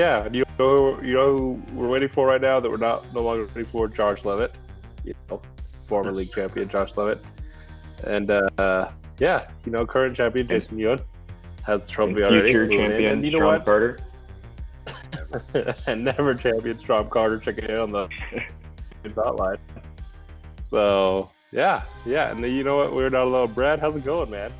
Yeah, you know, you know who we're waiting for right now that we're not no longer waiting for Josh Levitt, you know, former league champion Josh Levitt, and uh, yeah, you know, current champion Jason Ewan has the trophy already. Future in. champion and you know Strom what? Carter. and never champion Strom Carter. Check it out on the hotline. So yeah, yeah, and then, you know what? We're not alone. Brad, how's it going, man?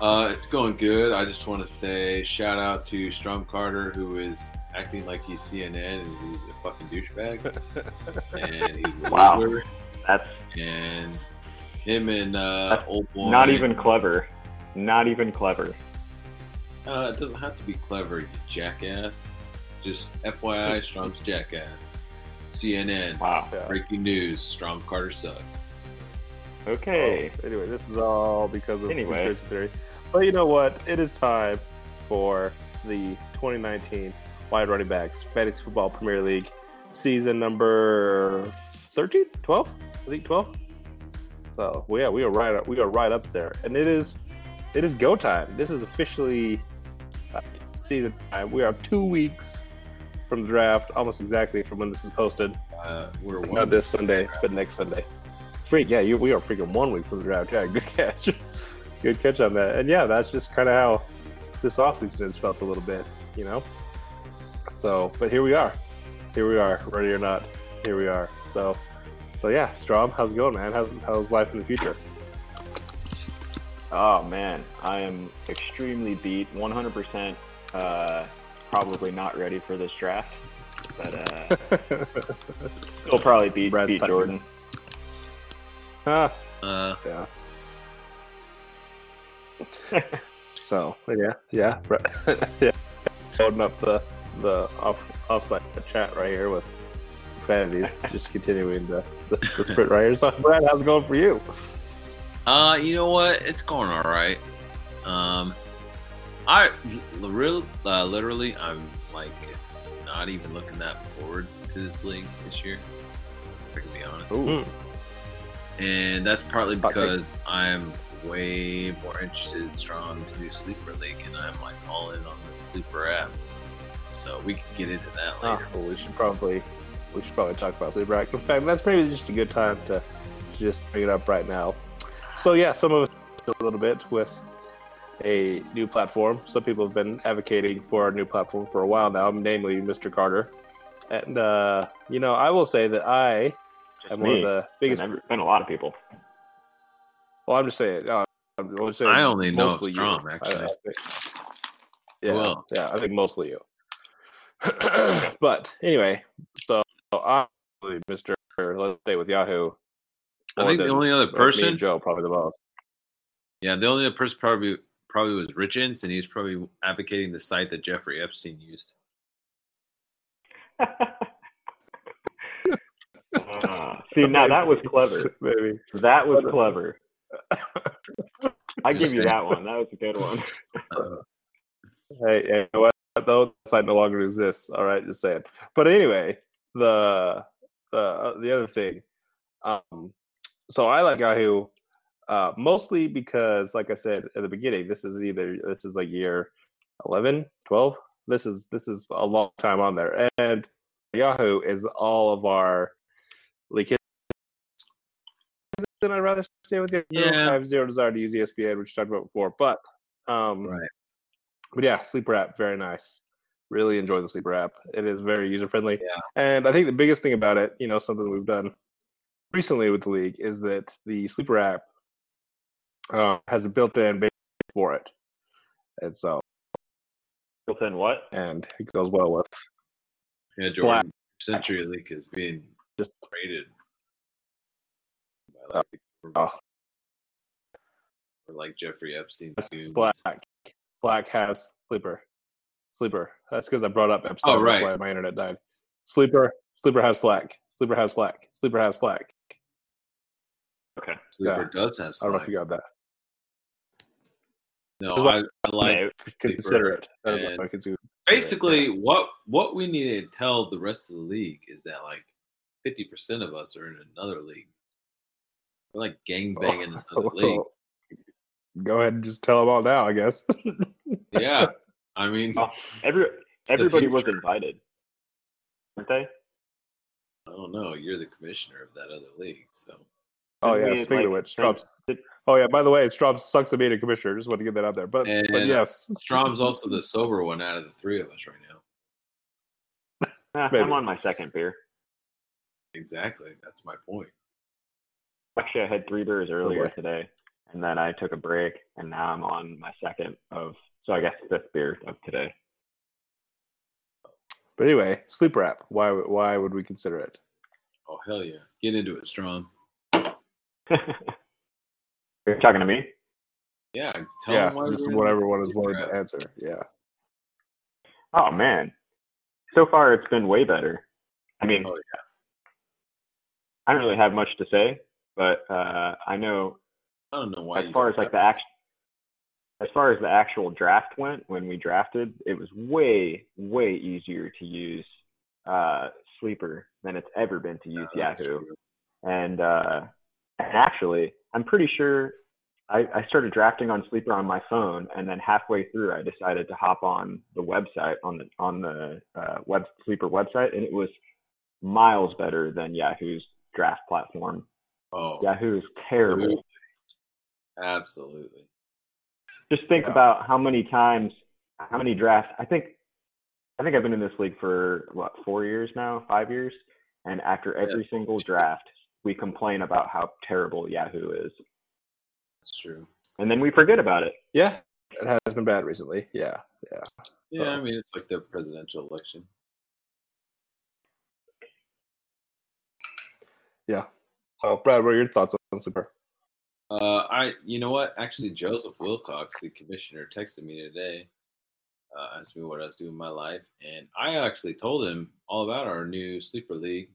Uh, it's going good. I just want to say shout out to Strom Carter, who is acting like he's CNN and he's a fucking douchebag, and he's a Wow. loser. That's And him and uh, old boy. not even clever. Not even clever. Uh, it doesn't have to be clever, you jackass. Just FYI, Strom's jackass. CNN. Wow. Breaking news: Strom Carter sucks. Okay. Anyway, this is all because of Anyway. conspiracy theory. But you know what? It is time for the 2019 Wide Running Backs Fantasy Football Premier League season number 13, 12, I think 12. So well, yeah, we are right. up- We are right up there, and it is it is go time. This is officially uh, season time. We are two weeks from the draft, almost exactly from when this is posted. Uh, we're one. Not this Sunday, but next Sunday. Freak, yeah, you, we are freaking one week from the draft. Yeah, good catch. Good catch on that. And yeah, that's just kind of how this offseason has felt a little bit, you know? So, but here we are. Here we are, ready or not. Here we are. So, so yeah, Strom, how's it going, man? How's, how's life in the future? Oh man, I am extremely beat. 100%. Uh, probably not ready for this draft, but uh, he'll probably beat Brad's beat typing. Jordan. ah, Uh, yeah. So yeah, yeah, yeah. Loading up the the off offsite chat right here with Fanities, just continuing the, the, the sprint right here. So Brad, how's it going for you? Uh, you know what? It's going all right. Um, I real uh, literally, I'm like not even looking that forward to this league this year. If I can be honest, Ooh. and that's partly because I'm way more interested in strong to do sleeper league, and I'm like all in on the sleeper app. So we can get into that Ah, later. well, we should probably we should probably talk about sleeper app. In fact, that's maybe just a good time to just bring it up right now. So yeah, some of us a little bit with a new platform. Some people have been advocating for a new platform for a while now, namely Mr. Carter. And uh, you know, I will say that I Just am one of the biggest. Been, been a lot of people. Well, I'm just saying. Uh, I'm just saying I only know of mostly you. Strom, I- actually. I think- yeah, else? yeah, I think mostly you. but anyway, so I, Mr. Let's stay with Yahoo. I more think the only other person, Joe, probably the most. yeah, the only other person probably probably was Richens, and he was probably advocating the site that Jeffrey Epstein used. Uh, see, now that was clever. Maybe. That was clever. I give you that one. That was a good one. Hey, hey, you know what? Though the site no longer exists. All right, just saying. But anyway, the the uh, the other thing. Um, so I like Yahoo, uh, mostly because, like I said at the beginning, this is either this is like year 11, 12. This is this is a long time on there, and Yahoo is all of our leak. Then I'd rather stay with Yahoo. Yeah. I have zero desire to use ESPN, which we talked about before. But um, right. but yeah, sleeper app, very nice. Really enjoy the sleeper app. It is very user friendly. Yeah. And I think the biggest thing about it, you know, something we've done recently with the league is that the sleeper app uh, has a built-in base for it, and so Built in what? and it goes well with Yeah, Slack. Jordan Century League is being Just- rated by Uh, like, oh. or like Jeffrey Epstein. Slack. Slack has sleeper. Sleeper. That's because I brought up Epstein. Oh, That's right. why my internet died. Sleeper. Sleeper has Slack. Sleeper has Slack. Sleeper has Slack. Okay. Sleeper does have I don't know if you got that. No, That's I, I like Yeah, Consider it. I don't know if I could do- basically what what we need to tell the rest of the league is that like fifty percent of us are in another league. We're like gang oh, banging another league. Oh. Go ahead and just tell them all now, I guess. Yeah, I mean, Oh, every everybody was invited, weren't they? I don't know. You're the commissioner of that other league, so oh Didn't yeah. we, Speaking of which, Strom's. did- Oh yeah. By the way, Strom sucks at being a commissioner. Just want to get that out there. But but And- yes, Strom's also the sober one out of the three of us right now. I'm on my second beer. Exactly. That's my point. Actually, I had three beers oh, earlier boy. today, and then I took a break, and now I'm on my second of, so I guess fifth beer of today. But anyway, sleeper app. Why why would we consider it? Oh hell yeah! Get into it, Strom. You're talking to me? Yeah, tell yeah, them why just whatever one is willing to answer. Yeah. Oh man, so far it's been way better. I mean, Oh, I don't really have much to say, but uh, I know I don't know why. as far as like the as far as the actual draft went, when we drafted, it was way way easier to use uh, Sleeper than it's ever been to use that's Yahoo. And uh, and actually, I'm pretty sure I, I started drafting on Sleeper on my phone, and then halfway through, I decided to hop on the website on the on the uh, web Sleeper website, and it was miles better than Yahoo's draft platform. Oh, Yahoo is terrible. absolutely. absolutely. Just think Yeah. about how many times, how many drafts. I think, I think I've been in this league for what four years now, five years, and after every Yes. single draft, we complain about how terrible Yahoo is, That's true. and then we forget about it. Yeah. It has been bad recently. Yeah. Yeah. Yeah, I mean it's like the presidential election. Yeah. So Brad, what are your thoughts on sleeper? Uh, I, you know what? Actually, Joseph Wilcox, the commissioner, texted me today, uh, asked me what I was doing in my life, and I actually told him all about our new sleeper league,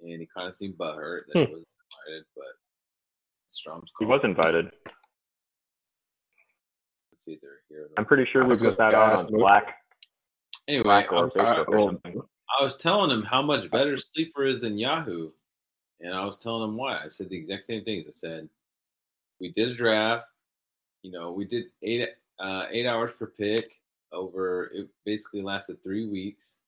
and he kind of seemed butthurt that he Hmm. wasn't invited, but Strom's He was invited. It's either here. Or I'm pretty sure we was put that on you- Slack, anyway, Slack or I'm- or. I was telling him how much better Sleeper is than Yahoo, and I was telling him why. I said the exact same things. I said we did a draft. You know, we did eight uh, eight hours per pick over. It basically lasted three weeks,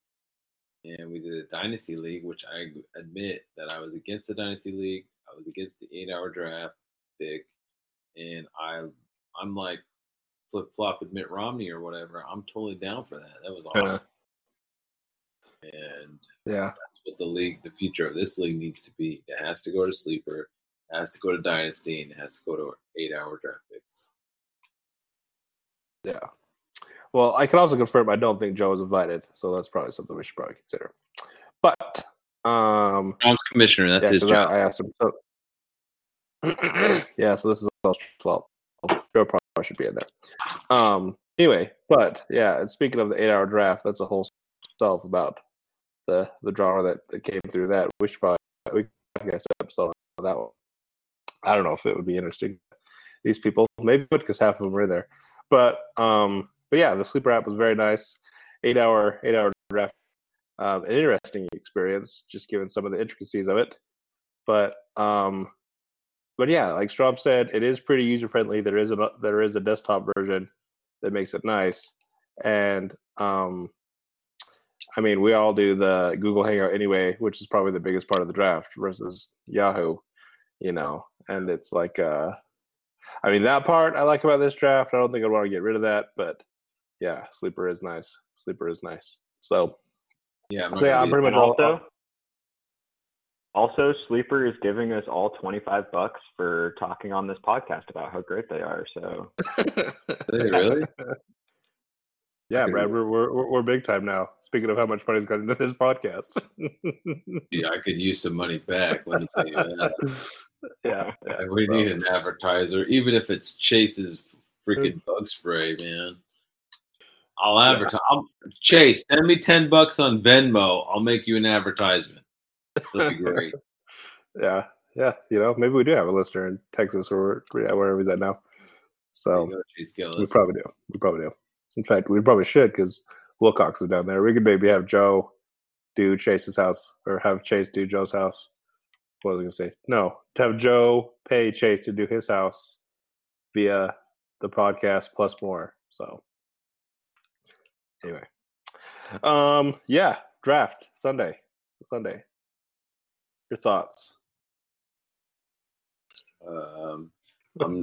and we did a dynasty league, which I admit that I was against the dynasty league. I was against the eight hour draft pick, and I I'm like flip flop with Mitt Romney or whatever. I'm totally down for that. That was awesome. And Yeah. that's what the league, the future of this league needs to be. It has to go to sleeper, it has to go to dynasty, and it has to go to eight hour draft picks. Yeah. Well, I can also confirm I don't think Joe is invited, so that's probably something we should probably consider. But um Tom's commissioner, that's yeah, his 'cause I, job. I asked him so Yeah, so this is all well Joe probably should be in there. Um anyway, but yeah, and speaking of the eight hour draft, that's a whole self about the the drama that, that came through that. We should probably we podcast episode on that one. I don't know if it would be interesting. These people maybe would because half of them were there, but um, but yeah, the sleeper app was very nice. Eight hour eight hour draft, um, an interesting experience, just given some of the intricacies of it. But um, but yeah, like Strom said, it is pretty user friendly. There is a there is a desktop version that makes it nice, and um, I mean, we all do the Google Hangout anyway, which is probably the biggest part of the draft versus Yahoo, you know. And it's like, uh, I mean, that part I like about this draft. I don't think I'd want to get rid of that, but yeah, sleeper is nice. Sleeper is nice. So, Yeah, I'm so yeah, I'm pretty And much all. also, also, Sleeper is giving us all 25 bucks for talking on this podcast about how great they are. So gonna really? yeah. Brad, uh, we're, we're we're- we're big time now. Speaking of how much money's gone into this podcast. Yeah, I could use some money back. Let me tell you that. yeah, yeah, Like, we so- need an advertiser, even if it's Chase's freaking bug spray, man. I'll advertise. I'll, Chase, send me ten bucks on Venmo. I'll make you an advertisement. That'll be great. yeah, yeah. You know, maybe we do have a listener in Texas or yeah, wherever he's at now. So go, we probably do. We probably do. In fact, we probably should because Wilcox is down there. We could maybe have Joe do Chase's house or have Chase do Joe's house. what was I gonna say? No, to have Joe pay Chase to do his house via the podcast plus more. So anyway, um, yeah, draft Sunday, Sunday. Your thoughts? Um, I'm,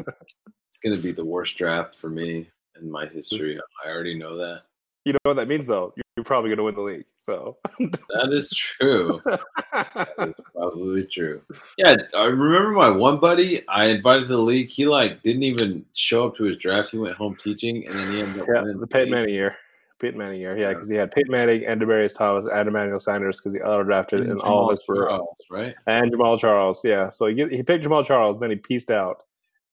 it's going to be the worst draft for me in my history. I already know that. You know what that means, though. You're probably going to win the league. So That is true. That is probably true. Yeah, I remember my one buddy I invited to the league. He like didn't even show up to his draft. He went home teaching, and then he ended up yeah, winning the Peyton. Manning year. Peyton Manning year, yeah, Yeah. because he had Peyton Manning and Demaryius Thomas and Emmanuel Sanders because he auto drafted And in all his for Charles, right? and Jamaal Charles, yeah. So he he picked Jamaal Charles, then he pieced out,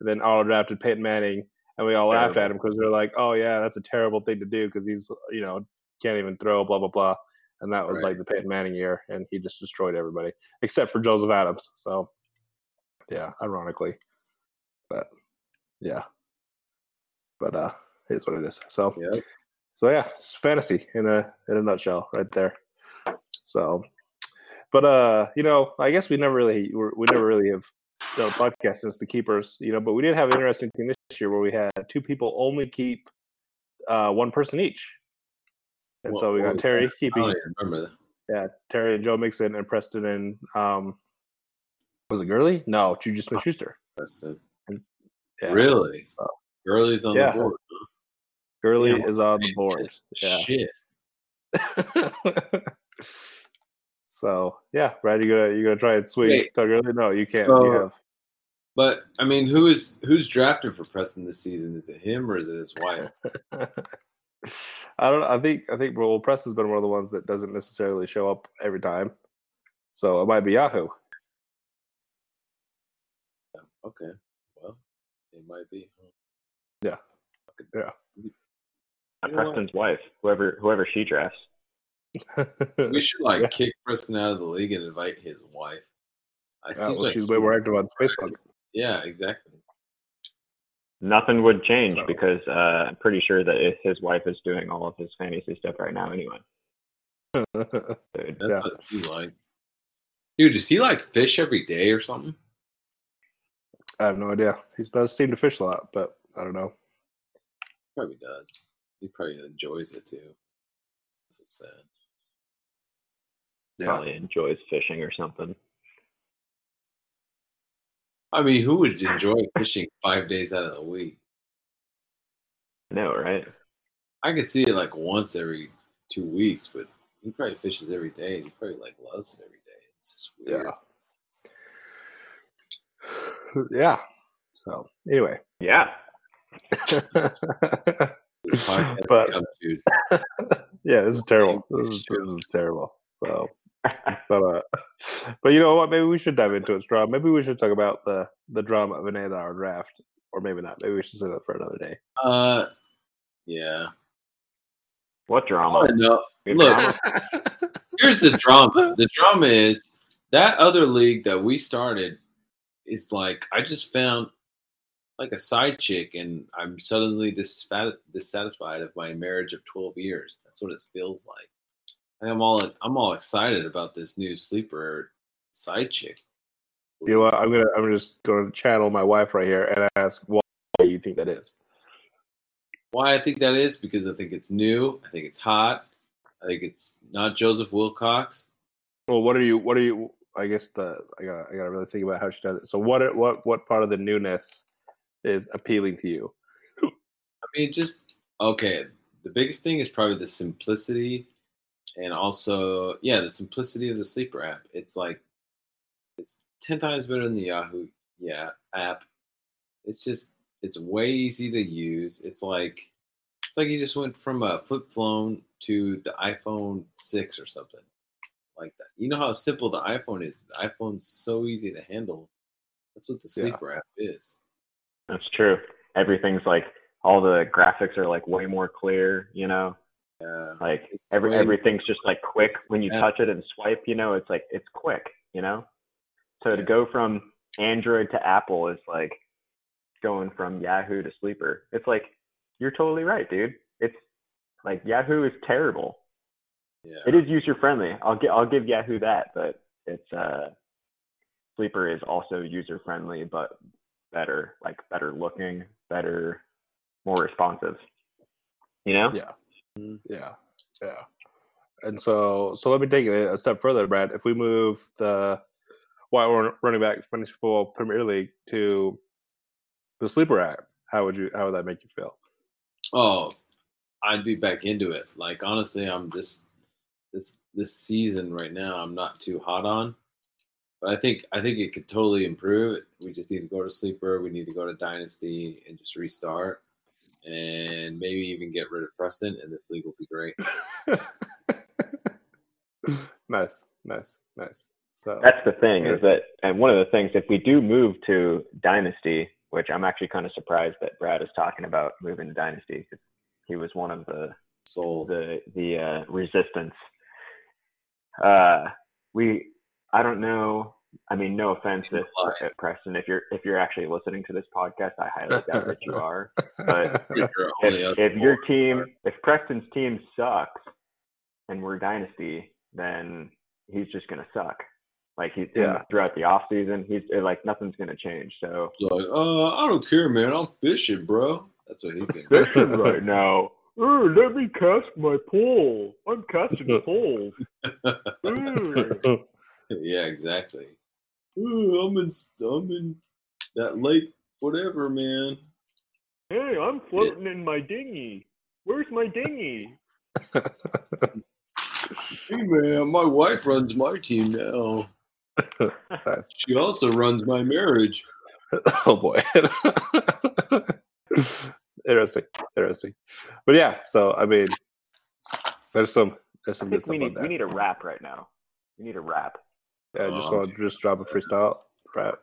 and then auto drafted Peyton Manning, and we all laughed at him because we are like, "Oh yeah, that's a terrible thing to do because he's you know can't even throw, blah blah blah." And that was Right. like the Peyton Manning year, and he just destroyed everybody except for Joseph Adams. So yeah, ironically, but yeah, but uh, it's what it is. So Yep. so yeah, it's fantasy in a in a nutshell, right there. So, but uh, you know, I guess we never really we're, we never really have a podcast since the keepers, you know. But we did have an interesting thing this year where we had two people only keep uh, one person each, and What- so we got Terry that? Keeping don't remember that. yeah Terry and Joe Mixon and Preston and um was it Gurley? No, Juju Smith Schuster. Preston. Yeah. Really? So- Gurley's on Yeah. the board. Gurley Yeah, is on the Shit. board. Yeah. Shit. so yeah, Brad, you gonna you gonna try and sweep Wait. Doug Gurley? No, you can't. So- you have But I mean, who is who's drafting for Preston this season? Is it him or is it his wife? I don't. I think. I think. Well, Preston's been one of the ones that doesn't necessarily show up every time, so it might be Yahoo. Okay. Well, it might be. Yeah. Yeah. You know what? Preston's wife, whoever whoever she drafts. We should like Yeah. kick Preston out of the league and invite his wife. I Yeah, seems well, like she's way more active on Facebook. Yeah, exactly. Nothing would change So- because uh, I'm pretty sure that if his wife is doing all of his fantasy stuff right now anyway. Dude. That's Yeah. what he like. Dude, does he like fish every day or something? I have no idea. He does seem to fish a lot, but I don't know. Probably does. He probably enjoys it too. That's what's sad. Yeah. Probably enjoys fishing or something. I mean, who would enjoy fishing five days out of the week? No, right? I could see it like once every two weeks, but he probably fishes every day and he probably like loves it every day. It's just weird. Yeah. Yeah. So anyway. Yeah. This podcast But- come to yeah, this is terrible. This is this is terrible. So, but uh, but you know what? Maybe we should dive into it, Strom. Maybe we should talk about the the drama of an eight-hour draft, or maybe not. Maybe we should save that for another day. uh yeah. what drama? wanna know. Look, drama? here's the drama. The drama is that other league that we started is like I just found like a side chick, and I'm suddenly disfat- dissatisfied of my marriage of 12 years. That's what it feels like. I'm all I'm all excited about this new sleeper side chick. You know what? I'm gonna I'm just gonna channel my wife right here and ask why you think that is. Why I think that is because I think it's new. I think it's hot. I think it's not Joseph Wilcox. Well, what are you? What are you? I guess the I gotta I gotta really think about how she does it. So what are- what what part of the newness is appealing to you? I mean, just okay. The biggest thing is probably the simplicity, and also, yeah, the simplicity of the sleeper app. It's like it's ten times better than the Yahoo yeah app. It's just it's way easy to use. It's like it's like you just went from a flip phone to the iPhone six or something like that. You know how simple the iPhone is. The iPhone's so easy to handle. That's what the Yeah. sleeper app is. That's true. Everything's like all the graphics are like way more clear, you know. Yeah. Like every everything's just like quick when you Yeah. touch it and swipe, you know, it's like it's quick, you know? So to go from Android to Apple is like going from Yahoo to Sleeper. It's like you're totally right, dude. It's like Yahoo is terrible. Yeah. It is user friendly. I'll get I'll give Yahoo that, but it's uh sleeper is also user friendly, but better, like better looking, better, more responsive. You know? Yeah. Yeah. Yeah. And so, so let me take it a step further, Brad. If we move the while we're running back fantasy football Premier League to the sleeper app, how would you? How would that make you feel? Oh, I'd be back into it. Like honestly, I'm just this this season right now. I'm not too hot on, but I think I think it could totally improve. We just need to go to sleeper. We need to go to dynasty and just restart, and maybe even get rid of Preston, and this league will be great. nice, nice, nice. So that's the thing is that, and one of the things, if we do move to dynasty, which I'm actually kind of surprised that Brad is talking about moving to dynasty because he was one of the soul the the uh, resistance. Uh, we, I don't know. I mean, no offense if, if, Preston, if you're if you're actually listening to this podcast, I highly doubt that you are. But if, if your team, if Preston's team sucks, and we're dynasty, then he's just gonna suck. Like he's yeah. throughout the off season, he's like nothing's gonna change. So like, uh, I don't care, man. I'm fishing, bro. That's what he's gonna fishing right now. Oh, let me cast my pole. I'm casting poles. yeah, exactly. Ooh, I'm in, I'm in that lake, whatever, man. Hey, I'm floating yeah. in my dinghy. Where's my dinghy? hey, man, my wife runs my team now. She also runs my marriage. Oh boy. interesting. Interesting. But yeah, so I mean there's some there's some we need we need a rap right now. We need a rap. Yeah, I just um, want to just drop a freestyle rap.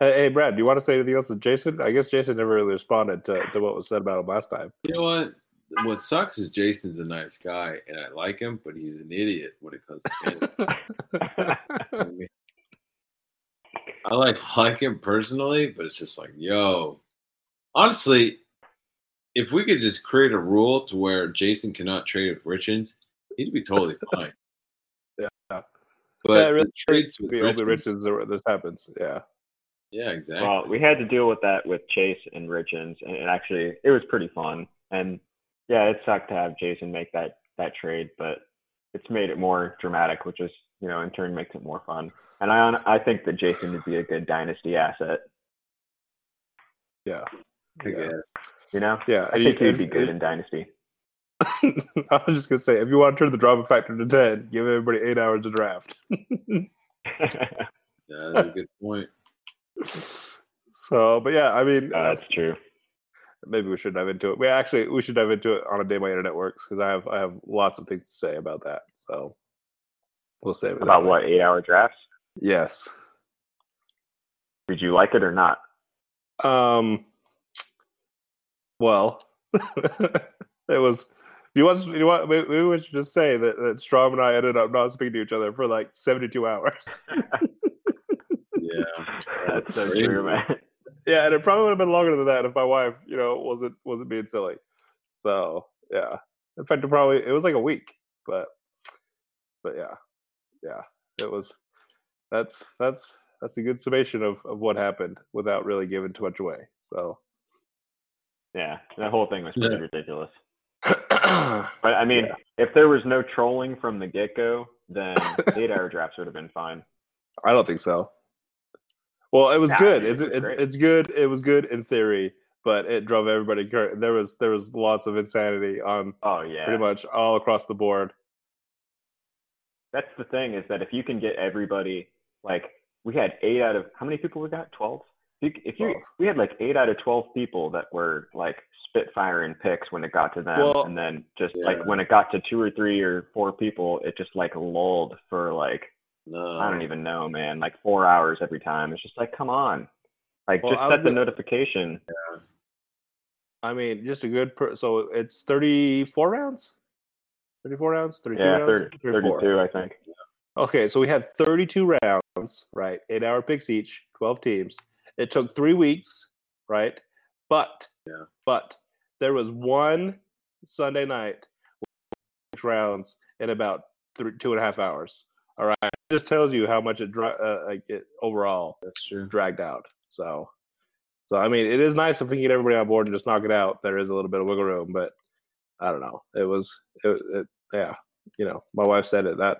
Hey, hey, Brad, do you want to say anything else to Jason? I guess Jason never really responded to, to what was said about him last time. You know what? What sucks is Jason's a nice guy and I like him, but he's an idiot when it comes to I like like him personally, but it's just like, yo, honestly, if we could just create a rule to where Jason cannot trade with Richards, he'd be totally fine. Yeah, but yeah, really, trades with Richards, Richards, this happens. Yeah, yeah, exactly. Well, we had to deal with that with Chase and Richards, and actually, it was pretty fun. And yeah, it sucked to have Jason make that that trade, but it's made it more dramatic, which is you know in turn makes it more fun. And I I think that Jason would be a good dynasty asset. Yeah, I yeah. guess. You know, yeah, I think he'd be good in dynasty. I was just gonna say, if you want to turn the drama factor to ten, give everybody eight hours to draft. yeah, that's a good point. So, but yeah, I mean, uh, that's true. Maybe we should dive into it. We actually we should dive into it on a day my internet works because I have I have lots of things to say about that. So we'll save it about what eight hour drafts. Yes. Did you like it or not? Um. Well, it was. You want you want we, we should just say that, that Strom and I ended up not speaking to each other for like seventy two hours. yeah, that's so true, man. Yeah, and it probably would have been longer than that if my wife, you know, wasn't wasn't being silly. So yeah, in fact, it probably it was like a week, but but yeah, yeah, it was that's that's that's a good summation of, of what happened without really giving too much away. So yeah, that whole thing was pretty yeah. ridiculous. But I mean, yeah. if there was no trolling from the get go, then eight hour drafts would have been fine. I don't think so. Well, it was nah, good. It's, it, it's good. It was good in theory, but it drove everybody. There was there was lots of insanity on. Oh yeah, pretty much all across the board. That's the thing is that if you can get everybody like we had eight out of how many people we got? Twelve. If you, we had like eight out of twelve people that were like spitfiring picks when it got to them, well, and then just yeah. like when it got to two or three or four people, it just like lulled for like no. I don't even know, man, like four hours every time. It's just like, come on, like well, just set the notification. Yeah. I mean, just a good per- so it's thirty four rounds. 34 rounds? 32 yeah, rounds? 30, 32, I think. Okay, so we had 32 rounds, right? Eight hour picks each, 12 teams. It took three weeks, right? But, yeah. but there was one Sunday night rounds in about three, two and a half hours. All right, it just tells you how much it dra- uh, like it overall That's true. dragged out. So, so I mean, it is nice if we can get everybody on board and just knock it out. There is a little bit of wiggle room, but I don't know. It was, it, it yeah, you know, my wife said it that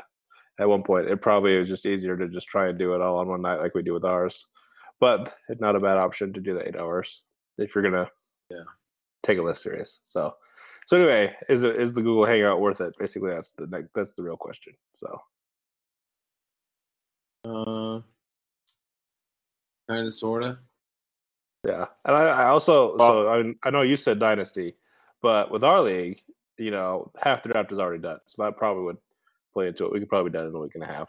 at one point it probably was just easier to just try and do it all on one night like we do with ours, but it's not a bad option to do the eight hours if you're gonna Yeah. take it less serious. So, so anyway, is it is the Google Hangout worth it? Basically, that's the next, that's the real question. So. Uh, kind of, sorta. Yeah, and I, I also so I, I know you said dynasty, but with our league, you know, half the draft is already done, so that probably would play into it. We could probably be done in a week and a half.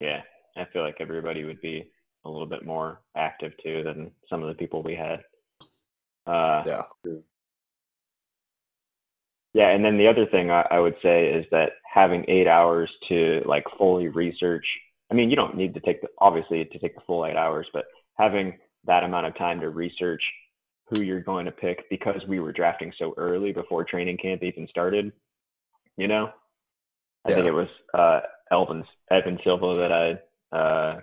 Yeah, I feel like everybody would be a little bit more active too than some of the people we had. Uh, Yeah, Yeah, and then the other thing I, I would say is that having eight hours to like fully research. I mean, you don't need to take the obviously to take the full eight hours, but having that amount of time to research who you're going to pick because we were drafting so early before training camp even started. You know, I think it was uh, Elvin Evan Silva that I uh,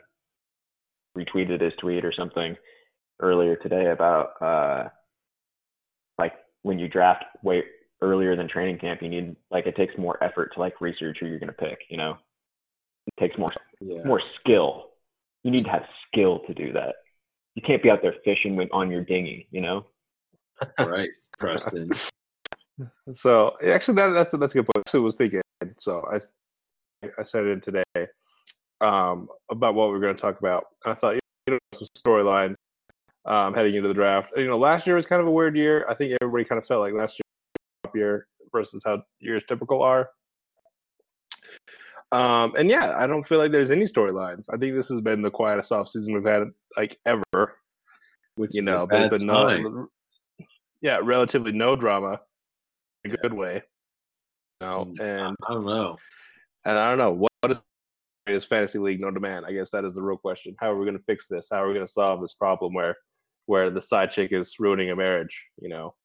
retweeted his tweet or something earlier today about uh, like when you draft way earlier than training camp, you need like it takes more effort to like research who you're going to pick. You know, it takes more Yeah. more skill. You need to have skill to do that. You can't be out there fishing with on your dinghy. You know. right, Preston. so actually, that, that's that's a good point. I was thinking, so I I said it today um, about what we are going to talk about, and I thought you know some storylines um, heading into the draft. You know, last year was kind of a weird year. I think everybody kind of felt like last year year versus how years typical are. Um, and yeah, I don't feel like there's any storylines. I think this has been the quietest offseason we've had like ever. Which You know, there's been sign. no, yeah, relatively no drama, in a good way. You know, Mm, and I don't know. and I don't know what is is fantasy league no demand. I guess that is the real question. How are we going to fix this? How are we going to solve this problem where where the side chick is ruining a marriage? You know,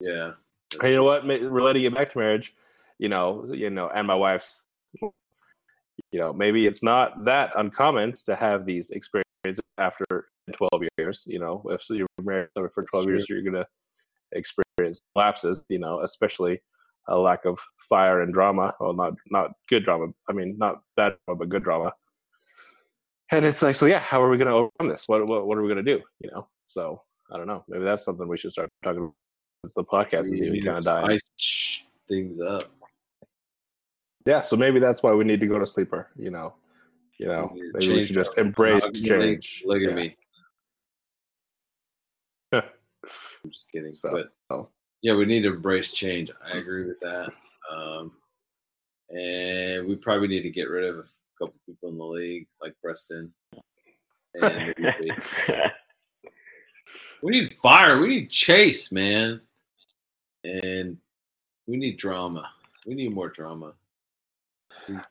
Yeah. and you know what? Relating it back to marriage, you know, you know, and my wife's, you know, maybe it's not that uncommon to have these experiences after 12 years. You know, if you're married for 12 years, you're gonna experience lapses. You know, especially a lack of fire and drama. Well, not not good drama. I mean, not bad drama, but good drama. And it's like, so yeah, how are we gonna overcome this? What what what are we gonna do? You know, so I don't know. Maybe that's something we should start talking. about. As the podcast is even kind of dying. spice things up. Yeah, so maybe that's why we need to go to sleeper. You know, you know, maybe we should just embrace change. Look at Yeah. me. I'm just kidding. So- but. Yeah, we need to embrace change. I agree with that. Um, and we probably need to get rid of a couple people in the league, like Preston. And we need fire. We need chase, man. And we need drama. We need more drama.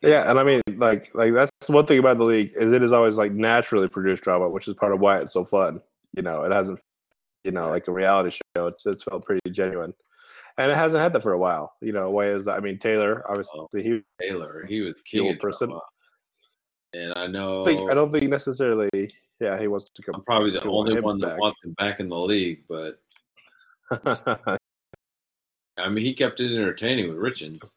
Yeah, and I mean, like, like that's one thing about the league is it is always like naturally produced drama, which is part of why it's so fun. You know, it hasn't, you know, like a reality show. It's it's felt pretty genuine, and it hasn't had that for a while. You know, why is that? I mean, Taylor obviously he. Taylor, he was The king old of person. drama. And I I, know think, I don't think necessarily. Yeah, he wants to come. I'm probably the only one that back. wants him back in the league, but I mean, he kept it entertaining with Richens.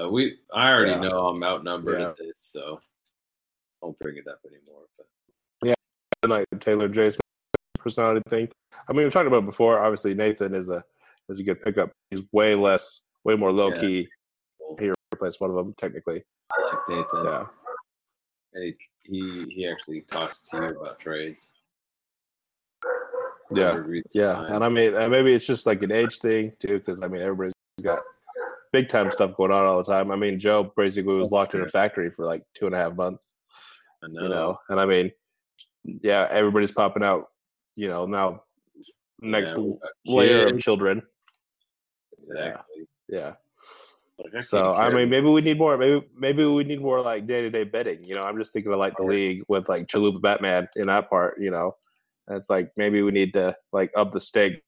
Uh, we, I already Yeah. know I'm outnumbered Yeah. at this, so I won't bring it up anymore. But Yeah, like Taylor J Smith personality thing. I mean, we've talked about before. Obviously, Nathan is a is a good pickup. He's way less, way more low Yeah. key. He replaced one of them technically. I like Nathan, Yeah, and he, he he actually talks to you about trades. yeah, Never agrees with yeah. And I mean, and maybe it's just like an age thing too, because I mean, everybody's got big time stuff going on all the time. I mean, Joe basically was That's locked in a factory for like two and a half months. I know. You know, and I mean, yeah, everybody's popping out. You know, now next Yeah, layer of children. Exactly. Yeah. I So I mean, maybe we need more. Maybe maybe we need more like day to day betting. You know, I'm just thinking of like the league with like Chalupa Batman in that part. You know, and it's like maybe we need to like up the stakes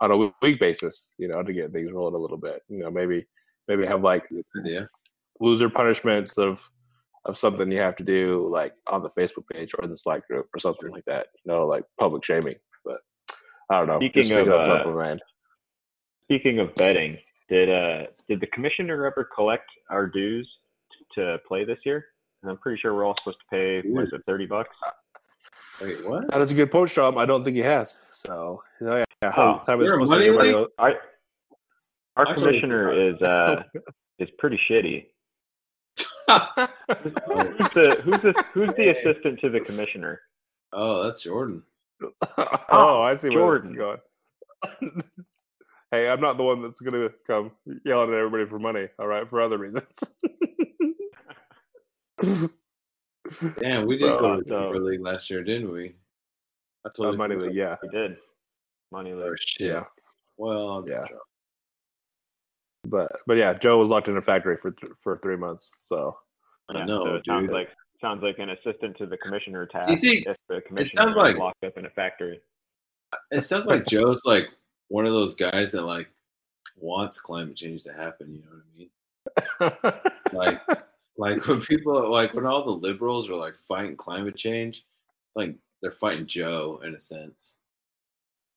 on a week basis. You know, to get things rolling a little bit. You know, maybe maybe have like yeah, loser punishments of of something you have to do like on the Facebook page or in the Slack group or something like that. You know, like public shaming. But I don't know. Speaking Just of, speaking uh, of. Speaking of betting, did uh did the commissioner ever collect our dues t- to play this year? And I'm pretty sure we're all supposed to pay what is it, thirty bucks? Wait, what? That is a good point, Sean. I don't think he has. So yeah, yeah. Oh, time is you're supposed to money everybody I our I commissioner is uh is pretty shitty. Oh, Who's the who's the who's the assistant to the commissioner? oh, that's Jordan. oh, I see where this is going. hey, I'm not the one that's gonna come yelling at everybody for money. All right, for other reasons. Damn, we So, did go to the so- Super League last year, didn't we? I Uh, totally money league, yeah, He did. Money Oh, league. shit. yeah. Well, I'm Yeah. drunk. But but yeah, Joe was locked in a factory for th- for three months. So I know, so it sounds like sounds like an assistant to the commissioner task. you think- if the commissioner sounds like- locked up in a factory? It sounds like Joe's like one of those guys that like wants climate change to happen. You know what I mean? Like, like when people like when all the liberals are like fighting climate change, like they're fighting Joe in a sense.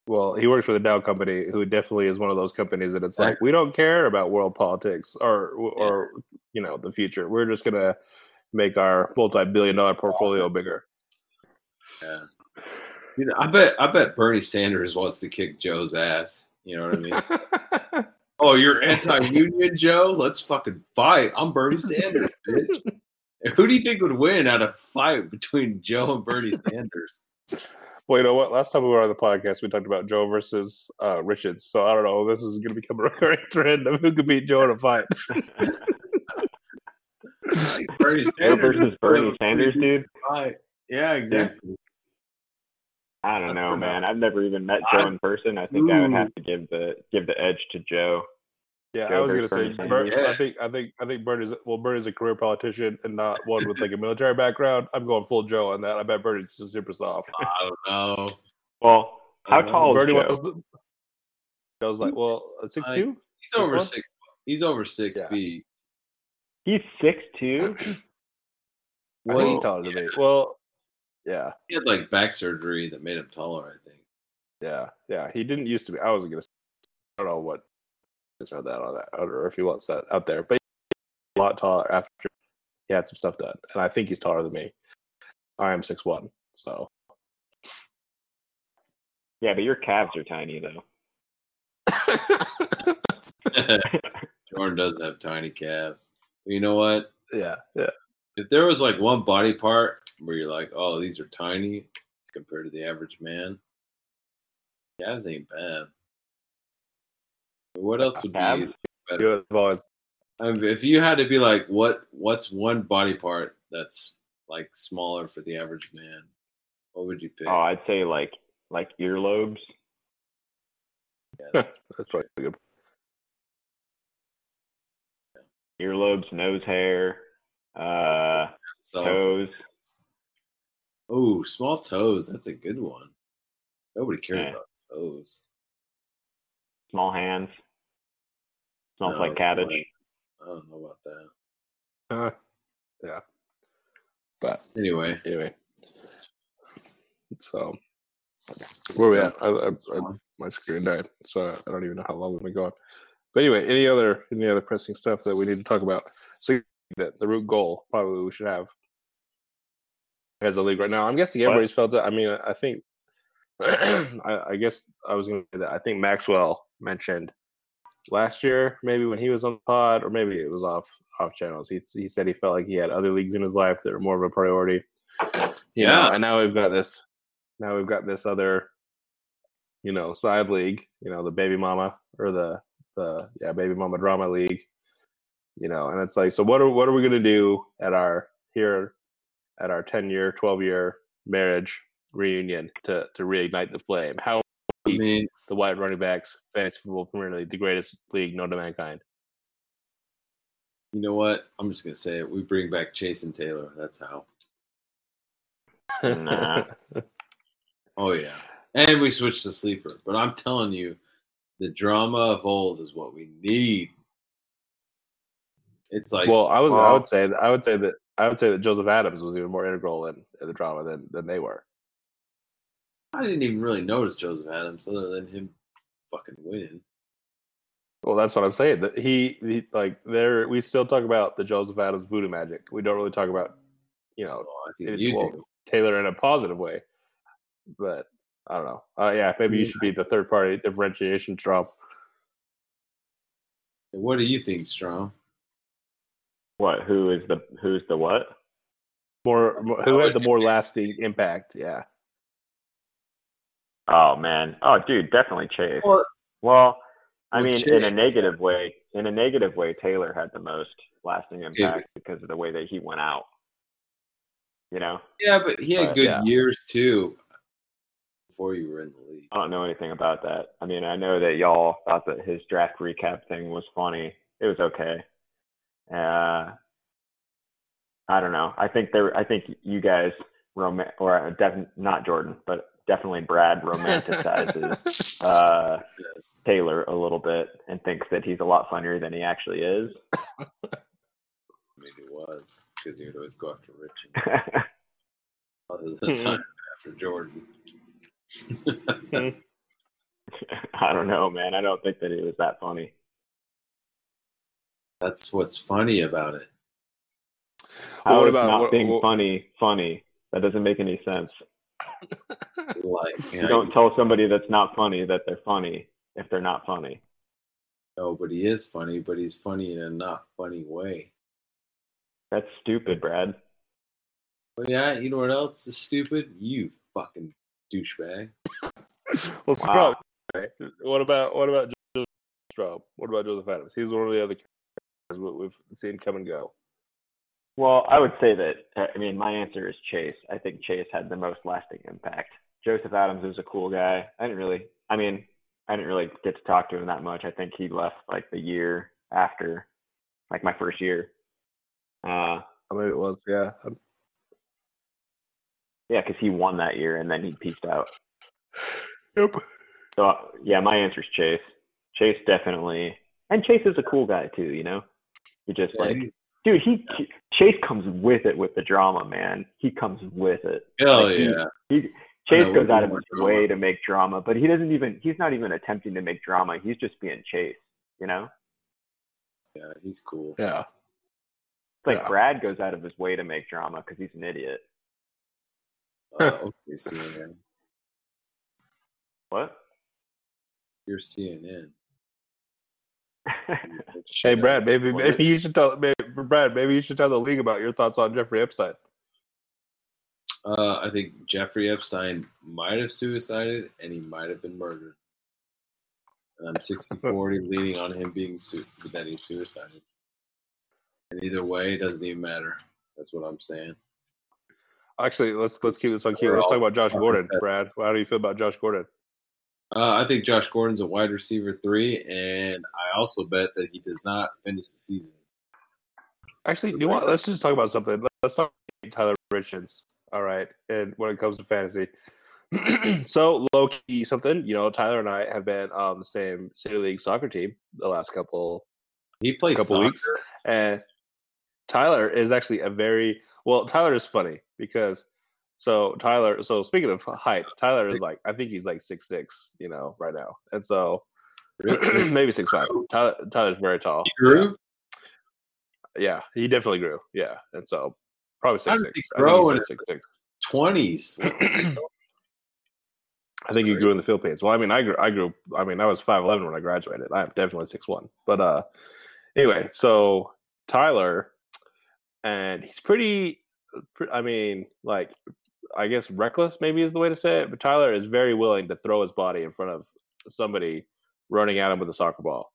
Well, he works for the Dow company, who definitely is one of those companies that it's like we don't care about world politics or or you know the future. We're just gonna make our multi-billion dollar portfolio bigger. Yeah. You know, I bet I bet Bernie Sanders wants to kick Joe's ass. You know what I mean? oh, you're anti-union, Joe? Let's fucking fight. I'm Bernie Sanders, bitch. Who do you think would win at a fight between Joe and Bernie Sanders? Well, you know what? Last time we were on the podcast, we talked about Joe versus uh, Richards. So I don't know. This is going to become a recurring trend of who could beat Joe in a fight. Like Bernie Joe Sanders versus Bernie Sanders, dude. Yeah, exactly. I don't I know, don't know. man. I've never even met Joe in person. I think I would have to give the give the edge to Joe. Yeah, I was going to say. Bernie Ber- I think. I think. I think Bernie's. Well, Bernie's a career politician and not one with like a military background. I'm going full Joe on that. I bet Bernie's just super soft. I don't know. Well, how I don't tall is Bernie Joe? was. Joe's like, well, six Like, two. He's over one? six. He's over six Yeah. feet. He's six two. Well, Well, he's taller than me. Well, yeah, He had like back surgery that made him taller. I think. yeah, yeah. He didn't used to be. I was going to. Say, I don't know what is that on that, or if he wants that out there, but he's a lot taller after he had some stuff done, and I think he's taller than me. I am six one, so Yeah, but your calves are tiny though. Jordan does have tiny calves. You know what? yeah, yeah. If there was like one body part where you're like, oh, these are tiny compared to the average man, calves ain't bad. But what else would be better? You have Um, if you had to be like, what what's one body part that's like smaller for the average man? What would you pick? Oh, I'd say like like earlobes. Yeah, that's- That's probably good. Earlobes, nose hair, uh, so- toes. Oh, small toes. That's a good one. Nobody cares Yeah. about toes. Small hands. Smells No, like cabbage. like- I don't know about that. Uh, yeah, but Anyway, anyway, so where we at? I, I, I, my screen died, so I don't even know how long we've been going. But anyway, any other any other pressing stuff that we need to talk about? So the, the root goal probably we should have as a league right now. I'm guessing What? everybody's felt it. I mean, I think I, I guess I was going to say that. I think Maxwell mentioned last year, maybe when he was on the pod, or maybe it was off off channels. He he said he felt like he had other leagues in his life that were more of a priority. You know, Yeah. and now we've got this. Now we've got this other, you know, side league. You know, the baby mama or the the yeah baby mama drama league. You know, and it's like, so what are what are we gonna do at our here at our ten year, twelve year marriage reunion to to reignite the flame? How I mean, the White Running Backs Fantasy Football Premier League, the greatest league known to mankind. you know what? I'm just gonna say it. We bring back Chase and Taylor. That's how. Nah. Oh yeah, and we switch to sleeper. But I'm telling you, the drama of old is what we need. It's like well, I was I would say I would say that I would say that Joseph Adams was even more integral in, in the drama than than they were. I didn't even really notice Joseph Adams other than him fucking winning. Well, that's what I'm saying. That he, he like there we still talk about the Joseph Adams voodoo magic. We don't really talk about you know Well, I think it- you well. Taylor in a positive way. But I don't know. Uh, yeah, maybe you should be the third party differentiation Trump. What do you think, Strom? What? Who is the who's the what? More, more who had the more lasting impact? Yeah. Oh man. Oh dude, definitely Chase. Well- Well, I Well, mean, in a negative way, in a negative way, Taylor had the most lasting Okay, impact because of the way that he went out. You know, Yeah, but he had But, good yeah. years too before you were in the league. I don't know anything about that. I mean, I know that y'all thought that his draft recap thing was funny. It was okay. Uh, I don't know. I think there. I think you guys rom or def- not Jordan, but definitely Brad romanticizes uh, Yes. Taylor a little bit and thinks that he's a lot funnier than he actually is. Maybe it was because you'd always go after Richard other than time after Jordan. I don't know, man. I don't think that he was that funny. That's what's funny about it. Well, How what is about- not what- being what- funny funny? That doesn't make any sense. Like you You know, don't tell somebody that's not funny that they're funny if they're not funny. No, but he is funny, but he's funny in a not funny way. That's stupid, Brad. But yeah, you know what else is stupid? You fucking douchebag. well, Wow. Strom, what about what about Joseph Straub? What about Joseph Adams? He's one of the other characters we- we've seen come and go. Well, I would say that. uh, I mean, my answer is Chase. I think Chase had the most lasting impact. Joseph Adams is a cool guy. I didn't really. I mean, I didn't really get to talk to him that much. I think he left like the year after, like my first year. Uh, I mean, it was yeah. yeah, because he won that year and then he peaced out. Yep. So yeah, my answer is Chase. Chase definitely, and Chase is a cool guy too. You know, he just Yeah, like, he's- dude, he Chase comes with it with the drama, man. He comes with it. hell like, he- yeah. He Chase goes out of his drama. way to make drama, but he doesn't even. He's not even attempting to make drama. He's just being Chase. You know, Yeah, he's cool. Yeah. it's like Yeah. Brad goes out of his way to make drama because he's an idiot. Uh, okay, CNN. What? You're CNN. Hey, Brad, maybe maybe you should tell maybe, Brad. Maybe you should tell the league about your thoughts on Jeffrey Epstein. Uh, I think Jeffrey Epstein might have suicided and he might have been murdered. And I'm 60 40 leaning on him being su- that he suicided. And either way, it doesn't even matter. That's what I'm saying. Actually, let's let's keep this on cue. Let's talk about Josh Gordon. Brad. How do you feel about Josh Gordon? Uh, I think Josh Gordon's a wide receiver three, and I also bet that he does not finish the season. Actually, do you want? Let's just talk about something. Let's talk about Tyler Richards. All right, and when it comes to fantasy, so low key something. You know, Tyler and I have been on the same city league soccer team the last couple He plays couple soccer. weeks, and Tyler is actually a very well. Tyler is funny because so Tyler. So speaking of height, Tyler is like I think he's like six six. You know, right now, and so maybe six five. Tyler Tyler's very tall. He grew. Yeah, he definitely grew. Yeah, and so probably six six. grow in six six. Twenties. I think he grew in the Philippines. Well, I mean, I grew. I grew. I mean, I was five eleven when I graduated. I'm definitely six one. But uh, anyway, so Tyler, and he's pretty. I mean, like, I guess reckless maybe is the way to say it. But Tyler is very willing to throw his body in front of somebody running at him with a soccer ball,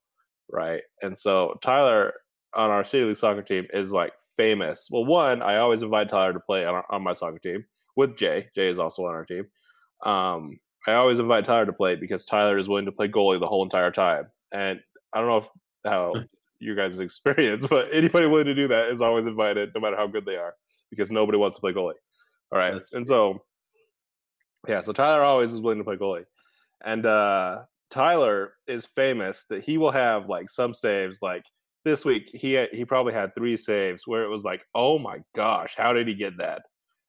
right? And so Tyler on our city league soccer team is like famous. Well, one, I always invite Tyler to play on, our, on my soccer team with Jay. Jay is also on our team. Um, I always invite Tyler to play because Tyler is willing to play goalie the whole entire time. And I don't know if, how you guys' experience, but anybody willing to do that is always invited, no matter how good they are, because nobody wants to play goalie. All right, That's and so yeah, so Tyler always is willing to play goalie, and uh, Tyler is famous that he will have like some saves like this week he had, he probably had three saves where it was like, oh my gosh, how did he get that?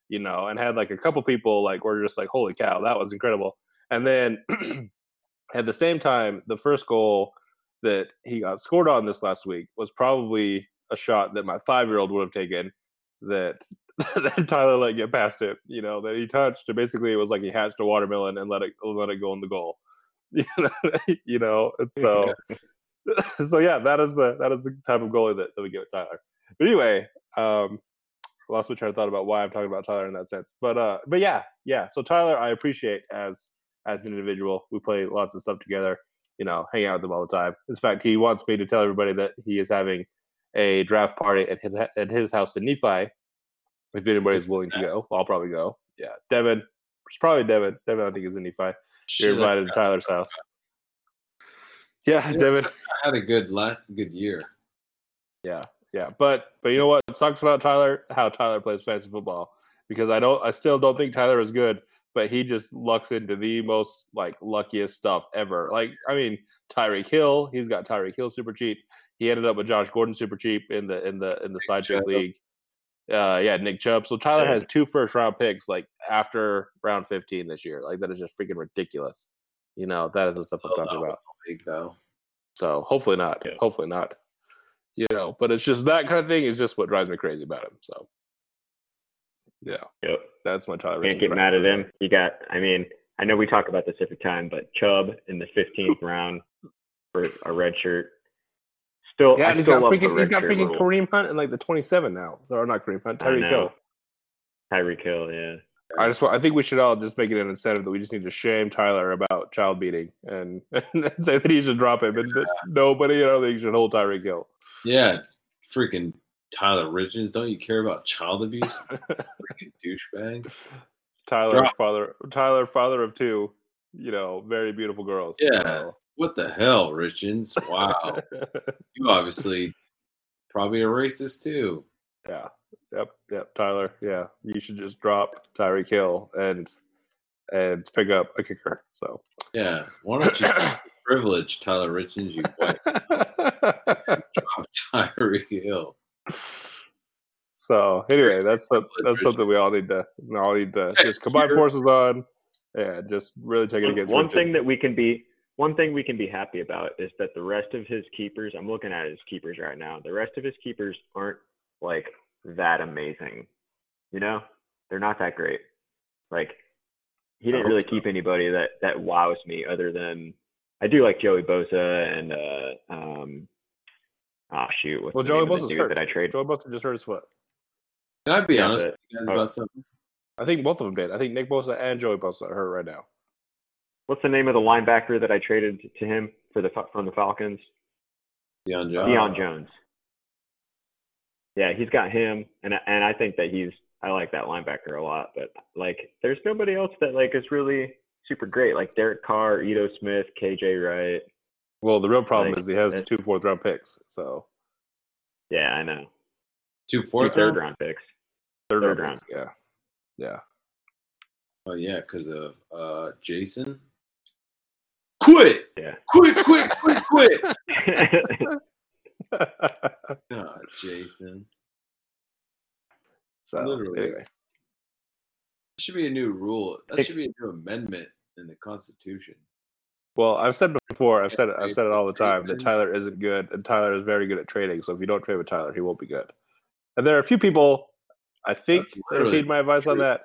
You know, and had like a couple people like were just like, holy cow, that was incredible. And then at the same time, the first goal that he got scored on this last week was probably a shot that my five year old would have taken that that Tyler let get past it, you know, that he touched. And basically, it was like he hatched a watermelon and let it let it go in the goal. you know, and so so yeah, that is the that is the type of goalie that, that we give Tyler. But anyway, um, lost my train of thought about why I'm talking about Tyler in that sense. But uh, but yeah, yeah. So Tyler, I appreciate as as an individual. We play lots of stuff together. You know, hang out with him all the time. In fact, he wants me to tell everybody that he is having a draft party at his, at his house in Nephi. If anybody's willing to go, I'll probably go. Yeah, Devin. It's probably Devin. Devin, I think, is in Nephi. You're invited to Tyler's house. Yeah, Yeah. Devin. I had a good good year. Yeah, yeah. But but you know what sucks about Tyler? How Tyler plays fantasy football. Because I don't I still don't think Tyler is good, but he just lucks into the most like luckiest stuff ever. Like, I mean, Tyreek Hill, he's got Tyreek Hill super cheap. He ended up with Josh Gordon super cheap in the in the in the side chick Chubb. league. Uh yeah, Nick Chubb. So Tyler has two first round picks like after round 15 this year. Like that is just freaking ridiculous. You know, that is the stuff I'm talking about. Though. So hopefully not. Yeah. Hopefully not. You know, but it's just that kind of thing is just what drives me crazy about him. So yeah, Yep. that's my Tyler. Can't get mad at him. You got, I mean, I know we talk about this every time, but Chubb in the 15th round for a red shirt. Still, Yeah, I and he's still got love the freaking he's red got freaking rule. Kareem Hunt in like the 27 now. Or not Kareem Hunt, I Tyreek. Hill. Tyreek Hill, yeah. I just want, I think we should all just make it an incentive that we just need to shame Tyler about child beating and, and say that he should drop him and that nobody in our league should hold Tyreek Hill. Yeah, freaking Tyler Richards. Don't you care about child abuse? freaking douchebag. Tyler, Drop. father, Tyler, father of two, you know, very beautiful girls. Yeah. So- What the hell, Richards? Wow. you obviously probably a racist too. Yeah. Yep. Yep. Tyler. Yeah. You should just drop Tyreek Hill and and pick up a kicker. So Yeah. Why don't you privilege Tyler Richards, you white drop Tyreek Hill? so anyway, that's some- that's something we all need to we all need to just combine forces on and just really take it One, against one Richards. thing that we can be one thing we can be happy about is that the rest of his keepers, I'm looking at his keepers right now. The rest of his keepers aren't like that amazing. You know? They're not that great. Like he didn't really so. keep anybody that that wows me other than I do like Joey Bosa and uh um oh shoot, what's well, Joey name of Bosa's dude hurt. that I trade? Joey Bosa just hurt his foot. Can I be Yeah, honest but- with you guys oh. about something? I think both of them did. I think Nick Bosa and Joey Bosa are hurt right now. What's the name of the linebacker that I traded to him for the from the Falcons? Deion Jones. Deion Jones. Yeah, he's got him, and I- and I think that he's I like that linebacker a lot. But like, there's nobody else that like is really super great. Like Derek Carr, Ito Smith, KJ Wright. Well, the real problem Like, is he has two fourth round picks. So Yeah, I know. Two Two fourth third round? round picks. third, Third round. picks, Yeah. Yeah. Oh yeah, because of uh Jason. Quit! Yeah. Quit! Quit! Quit! Quit! God, Jason. so Literally. anyway. That should be a new rule. That should be a new amendment in the Constitution. Well, I've said before, I've said it, I've said it all the time that Tyler isn't good, and Tyler is very good at trading. So if you don't trade with Tyler, he won't be good. And there are a few people, I think, that literally heed my advice on that.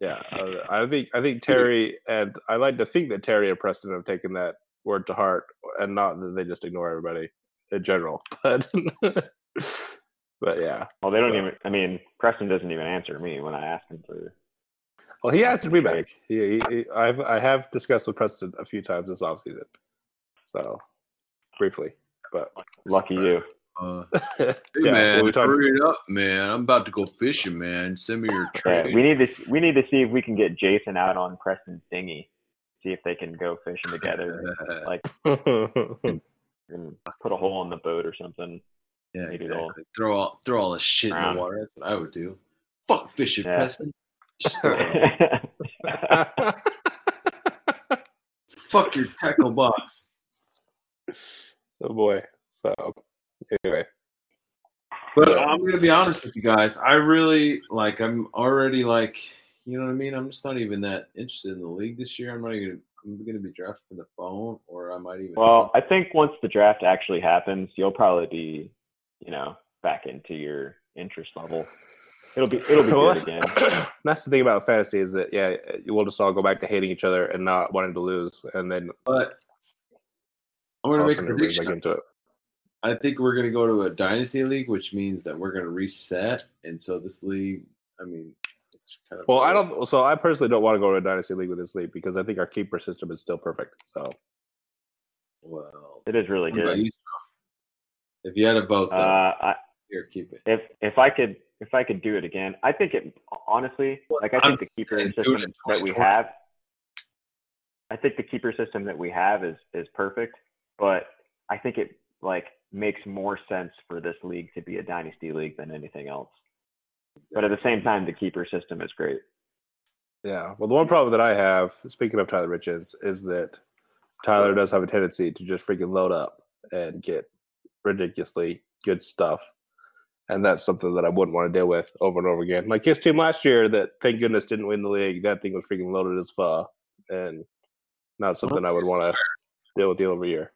Yeah, uh, I think I think Terry and I like to think that Terry and Preston have taken that word to heart, and not that they just ignore everybody in general. But but yeah, well, they don't So- even. I mean, Preston doesn't even answer me when I ask him for. well, he answered me back. He, he, he I've I have discussed with Preston a few times this offseason, so briefly, but Lucky you. Uh, hey well, man, we talked- hurry it up, man. I'm about to go fishing, man. Send me your Yeah, we need to. We need to see if we can get Jason out on Preston's dinghy. See if they can go fishing together. like and put a hole in the boat or something. yeah, maybe they'll- exactly. Throw all throw all the shit in the water. That's what I would do. Fuck fishing, Yeah. Preston. Just throw it. Fuck your tackle box. oh boy. So Anyway, But Yeah. I'm gonna be honest with you guys. I really like. I'm already like, you know what I mean. I'm just not even that interested in the league this year. I'm not even. I'm gonna be drafted from the phone, or I might even. Well, I think once the draft actually happens, you'll probably be, you know, back into your interest level. It'll be it'll be Well, good again. that's, that's the thing about fantasy is that yeah, we'll just all go back to hating each other and not wanting to lose, and then but I'm gonna make a prediction. into it. I think we're gonna go to a dynasty league, which means that we're gonna reset, and so this league. I mean, it's kind of Well, I don't. So I personally don't want to go to a dynasty league with this league because I think our keeper system is still perfect. So Well, It is really good. you, if you had a vote, though, Uh, I, here, keep it. if if I could if I could do it again, I think it honestly like I I'm think the keeper saying do it system that we have. I think the keeper system that we have is is perfect, but I think it like makes more sense for this league to be a dynasty league than anything else. But at the same time, the keeper system is great. yeah. Well, the one problem that I have, speaking of Tyler Richards, is that Tyler does have a tendency to just freaking load up and get ridiculously good stuff. And that's something that I wouldn't want to deal with over and over again. My his team last year, that thank goodness didn't win the league. That thing was freaking loaded as fuck, and not something I would want to deal with year over year.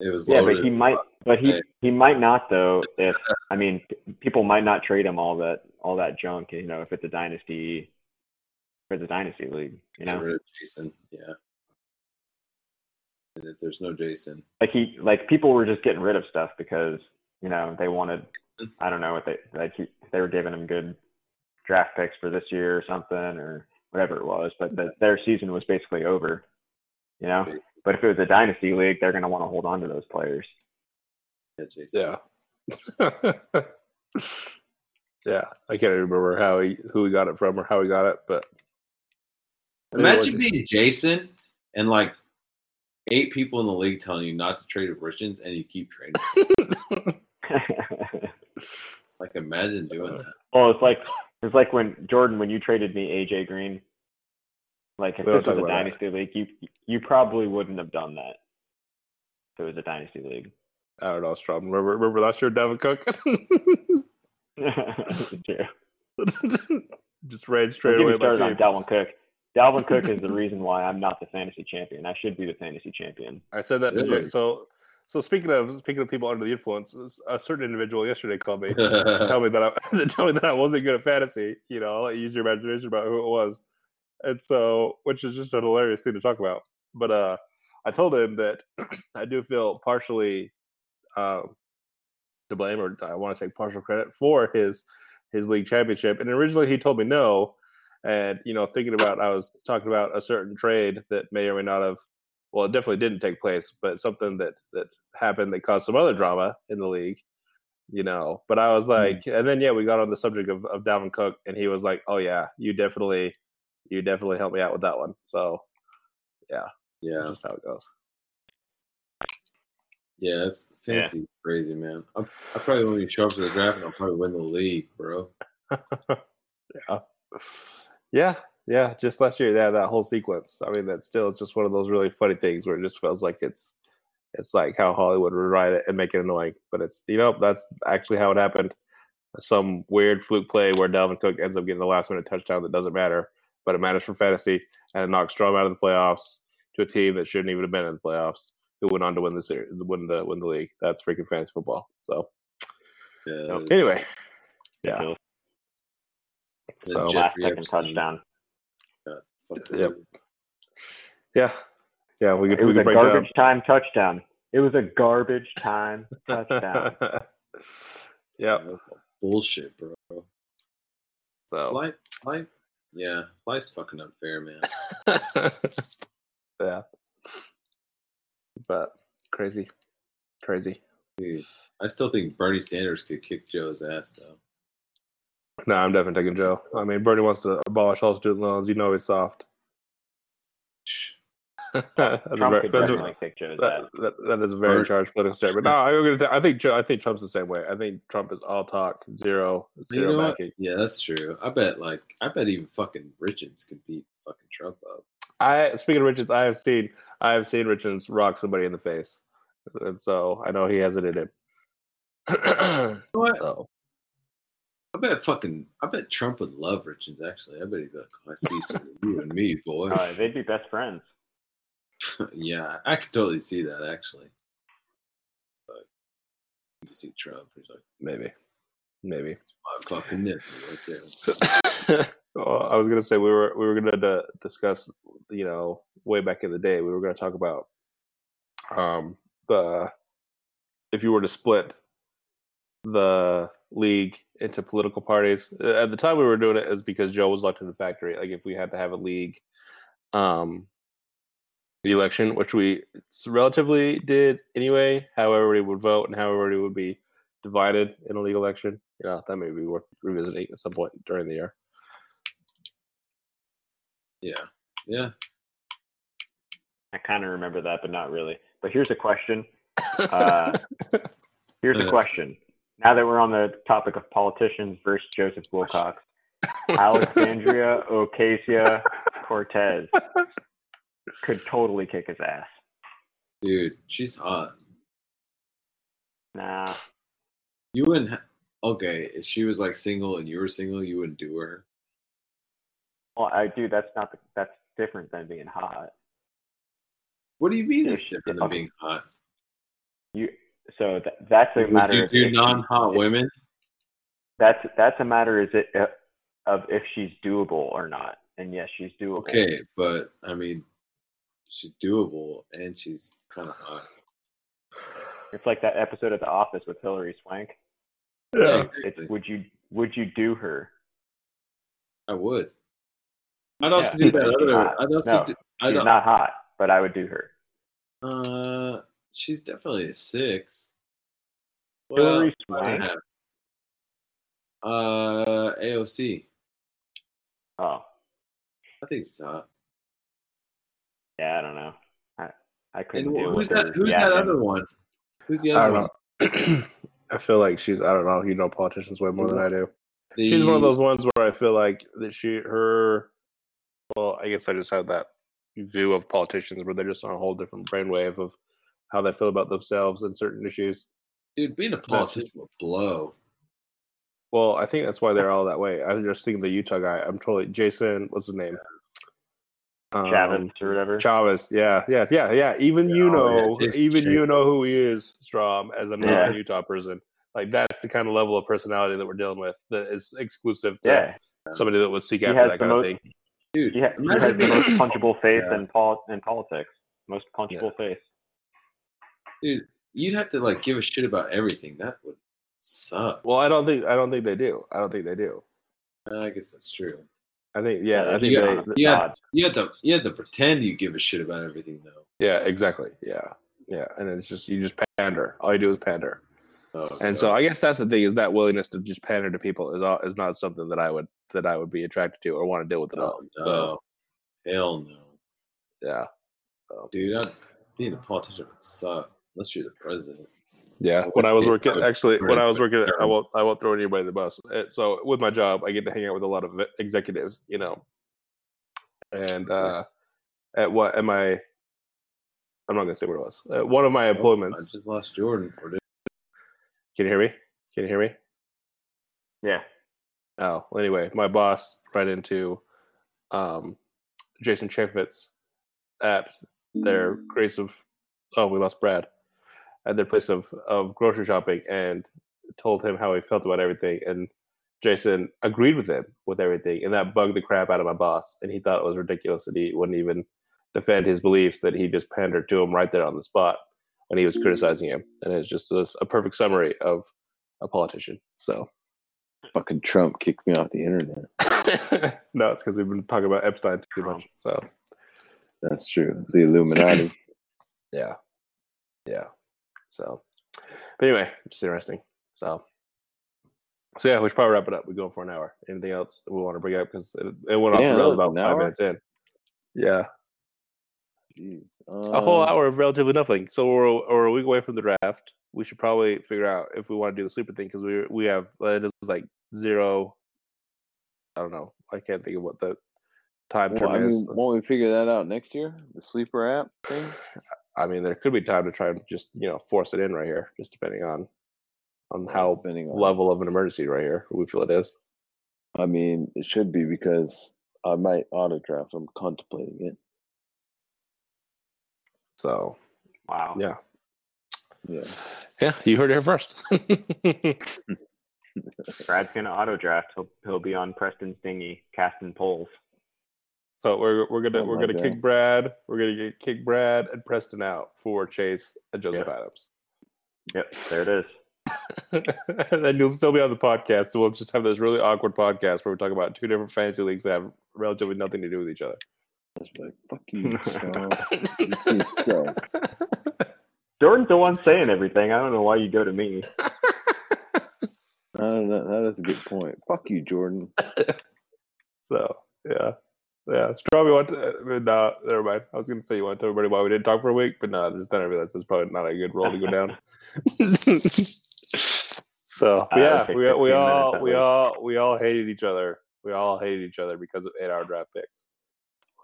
It was Yeah, but he might, but he he might not though. If I mean, people might not trade him all that all that junk. You know, if it's a dynasty, if it's a dynasty league. You know, Jason. Yeah. And if there's no Jason, like he like people were just getting rid of stuff because you know they wanted I don't know what they like he, they were giving him good draft picks for this year or something or whatever it was, but the, their season was basically over. You know, Jason, but if it was a dynasty league, they're going to want to hold on to those players. yeah, Jason. Yeah. yeah. I can't remember how he who he got it from or how he got it, but Imagine being Jason and like eight people in the league telling you not to trade with Richards, and you keep trading. Like, imagine doing that. Well, it's like it's like when Jordan, when you traded me AJ Green. Like if We this was a about that. dynasty league, you you probably wouldn't have done that. If it was a dynasty league. I don't know, Strom. Remember remember last year Dalvin Cook? True. Just ran Don't straight get away me my started on. Dalvin Cook. Dalvin Cook is the reason why I'm not the fantasy champion. I should be the fantasy champion. I said that Really? So so speaking of speaking of people under the influence, a certain individual yesterday called me tell me that I tell me that I wasn't good at fantasy. You know, I'll let you use your imagination about who it was. And so which is just a hilarious thing to talk about. But uh I told him that I do feel partially um to blame or I want to take partial credit for his his league championship. And originally he told me no. And you know, thinking about I was talking about a certain trade that may or may not have well, it definitely didn't take place, but something that that happened that caused some other drama in the league, you know. But I was like, and then yeah, we got on the subject of, of Dalvin Cook, and he was like, "Oh yeah, you definitely, you definitely helped me out with that one." So yeah, Yeah. that's just how it goes. yeah. It's fantasy is crazy, man. I, I probably won't even show up to the draft, and I'll probably win the league, bro. Yeah, yeah. Yeah. Just last year, yeah, that whole sequence. I mean, that still it's just one of those really funny things where it just feels like it's it's like how Hollywood would write it and make it annoying, but it's you know that's actually how it happened. Some weird fluke play where Dalvin Cook ends up getting the last minute touchdown that doesn't matter, but it matters for fantasy and it knocks Strom out of the playoffs to a team that shouldn't even have been in the playoffs, who went on to win the series, win the win the league. That's freaking fantasy football. So Yeah, Nope. it's- anyway, yeah. Ridiculous. So Jeffrey Last second Epstein, touchdown. Yeah, Yep. him. Yeah, yeah. We could It we was could a break down. garbage time touchdown. It was a garbage time touchdown. yeah. Bullshit, bro. So Life, life, yeah, life's fucking unfair, man. yeah. But crazy. Crazy. Dude, I still think Bernie Sanders could kick Joe's ass, though. No, I'm definitely taking Joe. I mean, Bernie wants to abolish all student loans. You know he's soft. That's a Trump very, could that's a- definitely kick that, that, that is a very Bert- charged political statement. No, I'm gonna. I think I think Trump's the same way. I think Trump is all talk, zero, You zero know what? backing. Yeah, that's true. I bet, like, I bet even fucking Richards could beat fucking Trump up. I speaking of Richards, I have seen I have seen Richards rock somebody in the face, and so I know he has it in him. What? so I bet fucking. I bet Trump would love Richards. Actually, I bet he'd be like, "I see some of you and me, boy." Uh, they'd be best friends. yeah, I could totally see that actually. But you see Trump, he's like, maybe, maybe. "My fucking nephew right there." well, I was gonna say we were we were gonna discuss, you know, way back in the day, we were gonna talk about um the if you were to split the league into political parties. At the time, we were doing it is because Joe was locked in the factory. Like if we had to have a league, um, election, which we relatively did anyway. How everybody would vote and how everybody would be divided in a league election. Yeah, that may be worth revisiting at some point during the year. Yeah, yeah. I kind of remember that, but not really. But here's a question. Uh, here's a question. Now that we're on the topic of politicians versus Joseph Wilcox, Alexandria Ocasio Cortez could totally kick his ass. Dude, she's hot. Nah, You wouldn't. Ha- okay, if she was like single and you were single, you wouldn't do her. well, I do. That's not. The, that's different than being hot. What do you mean it's different than being hot? You. So th- that's a Would matter. you of do non-hot women? That's that's a matter. Is it uh, of if she's doable or not? And yes, she's doable. Okay, but I mean, she's doable and she's kind of hot. It's like that episode of The Office with Hilary Swank. Yeah, It's exactly. would you would you do her? I would. I'd also Yeah, do that other. I'd also. No, do, She's I'd, not hot, but I would do her. Uh, she's definitely a six. Hilary Swank. have- Uh, AOC. Oh, I think it's hot. Yeah, I don't know. I I couldn't And deal who's with that? her Who's that other one? Who's the I other don't one? know. I feel like she's. I don't know. You know politicians way more than I do. The, She's one of those ones where I feel like that she her. Well, I guess I just have that view of politicians where they're just on a whole different brainwave of how they feel about themselves and certain issues. dude. Being a politician will blow. Well, I think that's why they're all that way. I was just thinking the Utah guy. I'm totally Jason. What's his name? Chaffetz Um, or whatever. Chaffetz. Yeah, yeah, yeah, yeah. Even Yeah, you oh, yeah, know, Jason even you know who he is, Strom, as a Yeah. Utah person. Like that's the kind of level of personality that we're dealing with that is exclusive to yeah, somebody that would seek he after that the kind of most. thing. Dude, He, ha- he imagine has the most punchable face Yeah. in pol- in politics. Most punchable face. dude, you'd have to like give a shit about everything. That would suck. Well, I don't think I don't think they do. I don't think they do. I guess that's true. I think yeah, I think got they the yeah. You have to you have to pretend you give a shit about everything though. yeah, exactly. Yeah. Yeah, and it's just you just pander. All you do is pander. Oh, And so I guess that's the thing is that willingness to just pander to people is all, is not something that I would that I would be attracted to or want to deal with at oh, all. oh, So hell no, yeah. So dude. I'd, being a politician would suck unless you're the president. Yeah, when I was working, actually, when I was working, I won't, I won't throw anybody under the bus. Uh, So with my job, I get to hang out with a lot of executives, you know, and uh, at what am I? I'm not gonna say what it was. At one of my I employments. just lost Jordan. Or did- Can you hear me? Can you hear me? Yeah. Oh, well, anyway, my boss ran into um, Jason Chaffetz at their place of oh, we lost Brad at their place of of grocery shopping and told him how he felt about everything. And Jason agreed with him with everything, and that bugged the crap out of my boss. And he thought it was ridiculous that he wouldn't even defend his beliefs; that he just pandered to him right there on the spot when he was mm-hmm. criticizing him. And it's just a, a perfect summary of a politician. So. Fucking Trump kicked me off the internet. no, it's because we've been talking about Epstein too much. So That's true. The Illuminati. yeah, yeah. So, but anyway, just interesting. So, so yeah, we should probably wrap it up. We're going for an hour. Anything else we want to bring up because it, it went off Yeah, the rails about five hour? minutes in. Yeah, Jeez. a whole Um, hour of relatively nothing. So we're, we're a week away from the draft. We should probably figure out if we want to do the sleeper thing because we we have it is like zero. I don't know. I can't think of what the time Well, term I is. mean, won't we figure that out next year? The sleeper app thing? I mean, there could be time to try and just you know force it in right here, just depending on on how Depending on, level of an emergency right here we feel it is. I mean, it should be because I might auto draft. I'm contemplating it. So Wow. yeah, Yeah. yeah, you heard it here first. Brad's gonna auto draft. He'll he'll be on Preston's dinghy casting poles. So we're we're gonna Oh we're gonna God. kick Brad. We're gonna get kick Brad and Preston out for Chase and Joseph Adams. Yep, there it is. and then you'll still be on the podcast. So we'll just have this really awkward podcast where we talk about two different fantasy leagues that have relatively nothing to do with each other. That's like, fuck you, Sean. You team suck. Jordan's the one saying everything. I don't know why you go to me. Uh, I don't. That is a good point. Fuck you, Jordan. So yeah, yeah. Strawby want to. uh, No, never mind. I was going to say you want to tell everybody why we didn't talk for a week, but no, there's been everything. That's it's probably not a good role to go down. so yeah, take we we all we all we all hated each other. We all hated each other because of eight-hour draft picks.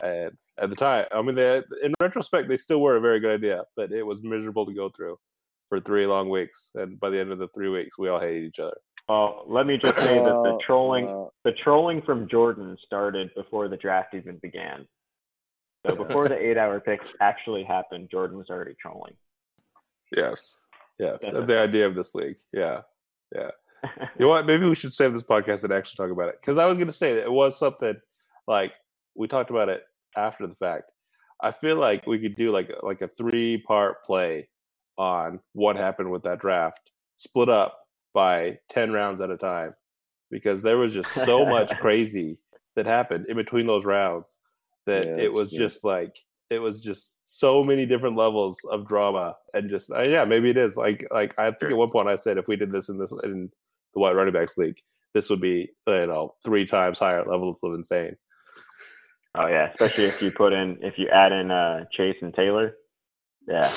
And at the time, I mean, they, in retrospect, they still were a very good idea, but it was miserable to go through for three long weeks. And by the end of the three weeks, we all hated each other. Well, let me just say that the trolling uh, the trolling from Jordan started before the draft even began. So before the eight hour picks actually happened, Jordan was already trolling. Yes, yes, the idea of this league. Yeah, yeah. You know what? Maybe we should save this podcast and actually talk about it because I was going to say that it was something like we talked about it after the fact. I feel like we could do like like a three part play on what happened with that draft, split up by ten rounds at a time, because there was just so much crazy that happened in between those rounds that Yeah, it was good. just like it was just so many different levels of drama and just uh, yeah maybe it is like like I think at one point I said if we did this in this in the white running backs league this would be you know three times higher levels of insane. oh yeah, especially if you put in if you add in uh, Chase and Taylor. Yeah,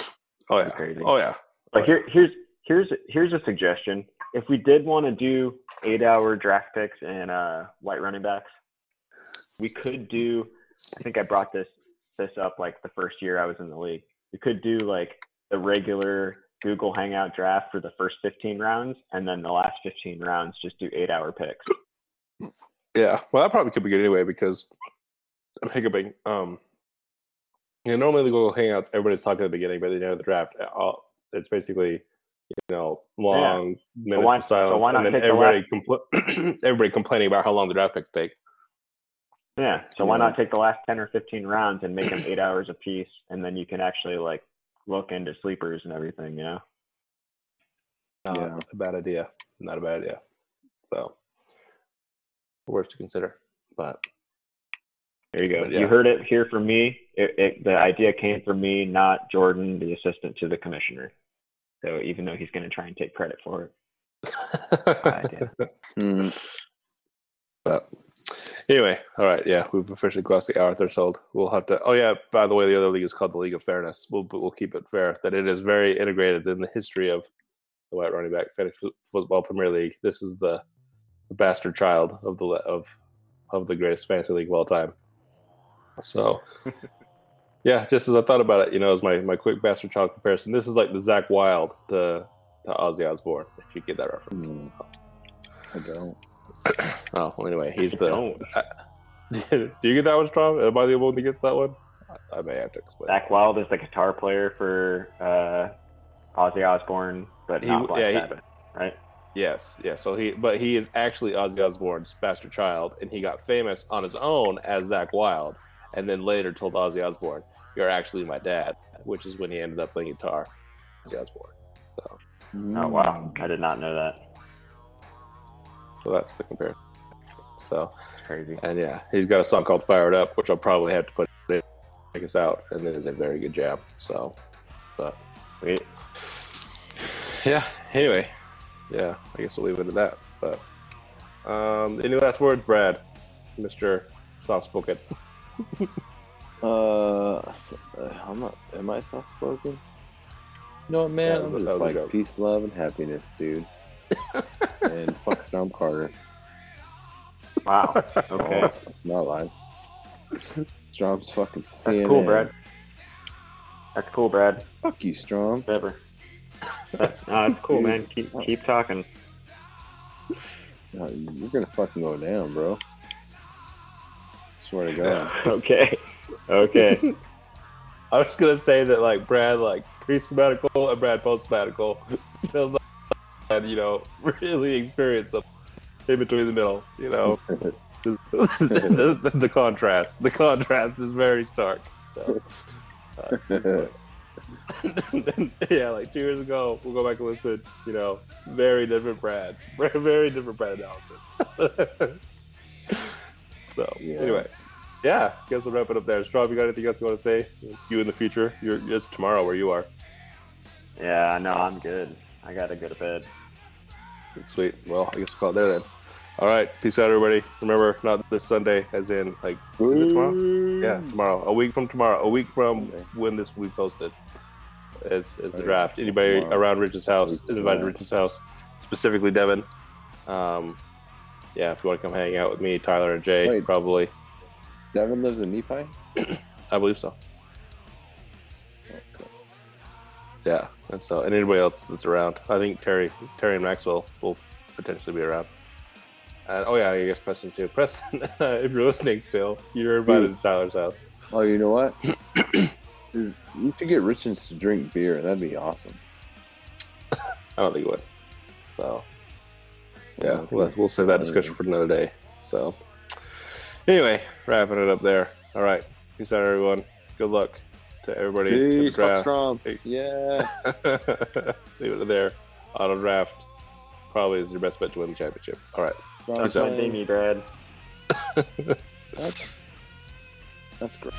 Oh yeah, crazy. oh yeah. But here here's here's here's a suggestion. If we did want to do eight hour draft picks and uh, white running backs, we could do. I think I brought this this up like the first year I was in the league. We could do like the regular Google Hangout draft for the first 15 rounds, and then the last 15 rounds just do eight hour picks. Yeah, well, that probably could be good anyway because I'm hiccuping. Um, you know, normally the Google Hangouts, everybody's talking at the beginning, but at the end of the draft, it's basically you know long minutes why- of silence, so why not and then take the everybody compl- everybody complaining about how long the draft picks take. Yeah. So why not take the last 10 or 15 rounds and make them eight hours apiece, and then you can actually like look into sleepers and everything. You know. Not Yeah. a bad idea. Not a bad idea. So, worth to consider. But There you go. Yeah. You heard it here from me. It, it, the idea came from me, not Jordan, the assistant to the commissioner. So even though he's going to try and take credit for it, idea. mm, But anyway, all right, yeah, we've officially crossed the hour threshold. We'll have to. Oh yeah, by the way, the other league is called the League of Fairness. We'll but we'll keep it fair that it is very integrated in the history of the White Running Back Fantasy Football Premier League. This is the, the bastard child of the of of the greatest fantasy league of all time. So. Yeah, just as I thought about it, you know, as my, my quick bastard child comparison, this is like the Zakk Wylde to to Ozzy Osbourne, if you get that reference. Mm. I don't. Oh, well, anyway, he's the Don't. Do you get that one, Strom? Am I the only one that gets that one? I, I may have to explain. Zakk Wylde is the guitar player for uh, Ozzy Osbourne, but He- not Black yeah, he- right? Yes, yes. So he, but he is actually Ozzy Osbourne's bastard child, and he got famous on his own as Zakk Wylde, and then later told Ozzy Osbourne, "You're actually my dad," which is when he ended up playing guitar. Ozzy Osbourne. So, Oh wow, I did not know that. so that's the comparison. So, Crazy. and yeah, he's got a song called "Fired Up," which I'll probably have to put in, take us out, and it is a very good jam. So, but Sweet. yeah anyway yeah i guess we'll leave it at that but um any last words brad mr soft spoken Uh, I'm not. Am I soft spoken? You know what, man? Yeah, I'm just like joke. peace, love, and happiness, dude. and fuck Strom Carter. Wow. Okay. Oh, that's not lying. Strom's fucking That's cool, Brad. That's cool, Brad. Fuck you, Strom. Whatever. That, no, it's cool, man. Keep keep talking. No, you're gonna fucking go down, bro. Swear to God. Okay, okay. I was gonna say that like Brad like pre sabbatical and Brad post sabbatical feels like and you know really experienced some in between the middle. You know the, the, the contrast. The contrast is very stark. So, uh, like- yeah, like two years ago, we'll go back and listen. You know, very different Brad, very, very different Brad analysis. So Yeah. anyway, yeah, I guess we'll wrap it up there. Strom, you got anything else you want to say? You in the future? You're it's tomorrow where you are. Yeah, no, I'm good. I gotta go to bed. Sweet. Well, I guess we'll call it there then. All right, peace out, everybody. Remember, not this Sunday, as in like is it tomorrow? Yeah, tomorrow. A week from tomorrow. A week from Sunday. when this we posted. Is, is the draft. Anybody tomorrow. around Rich's house is invited to tomorrow. Rich's house, specifically Devin. Um, yeah, if you want to come hang out with me, Tyler, and Jay, Wait. probably. Devin lives in Nephi. I believe so. Okay. Yeah, and so and anybody else that's around. I think Terry, Terry and Maxwell will potentially be around. And oh yeah, I guess Preston too. Preston, if you're listening still, you're invited to Tyler's house. Oh, you know what? Dude, you should get Richards to drink beer. That'd be awesome. I don't think he would. So yeah, we'll, we'll save that discussion for another day. So anyway, wrapping it up there. All right, peace out, everyone. Good luck to everybody. in the Peace, draft. strong. Hey. Yeah. Leave it there. Auto draft probably is your best bet to win the championship. All right. Don't Peace out. me, Brad. That's, that's great.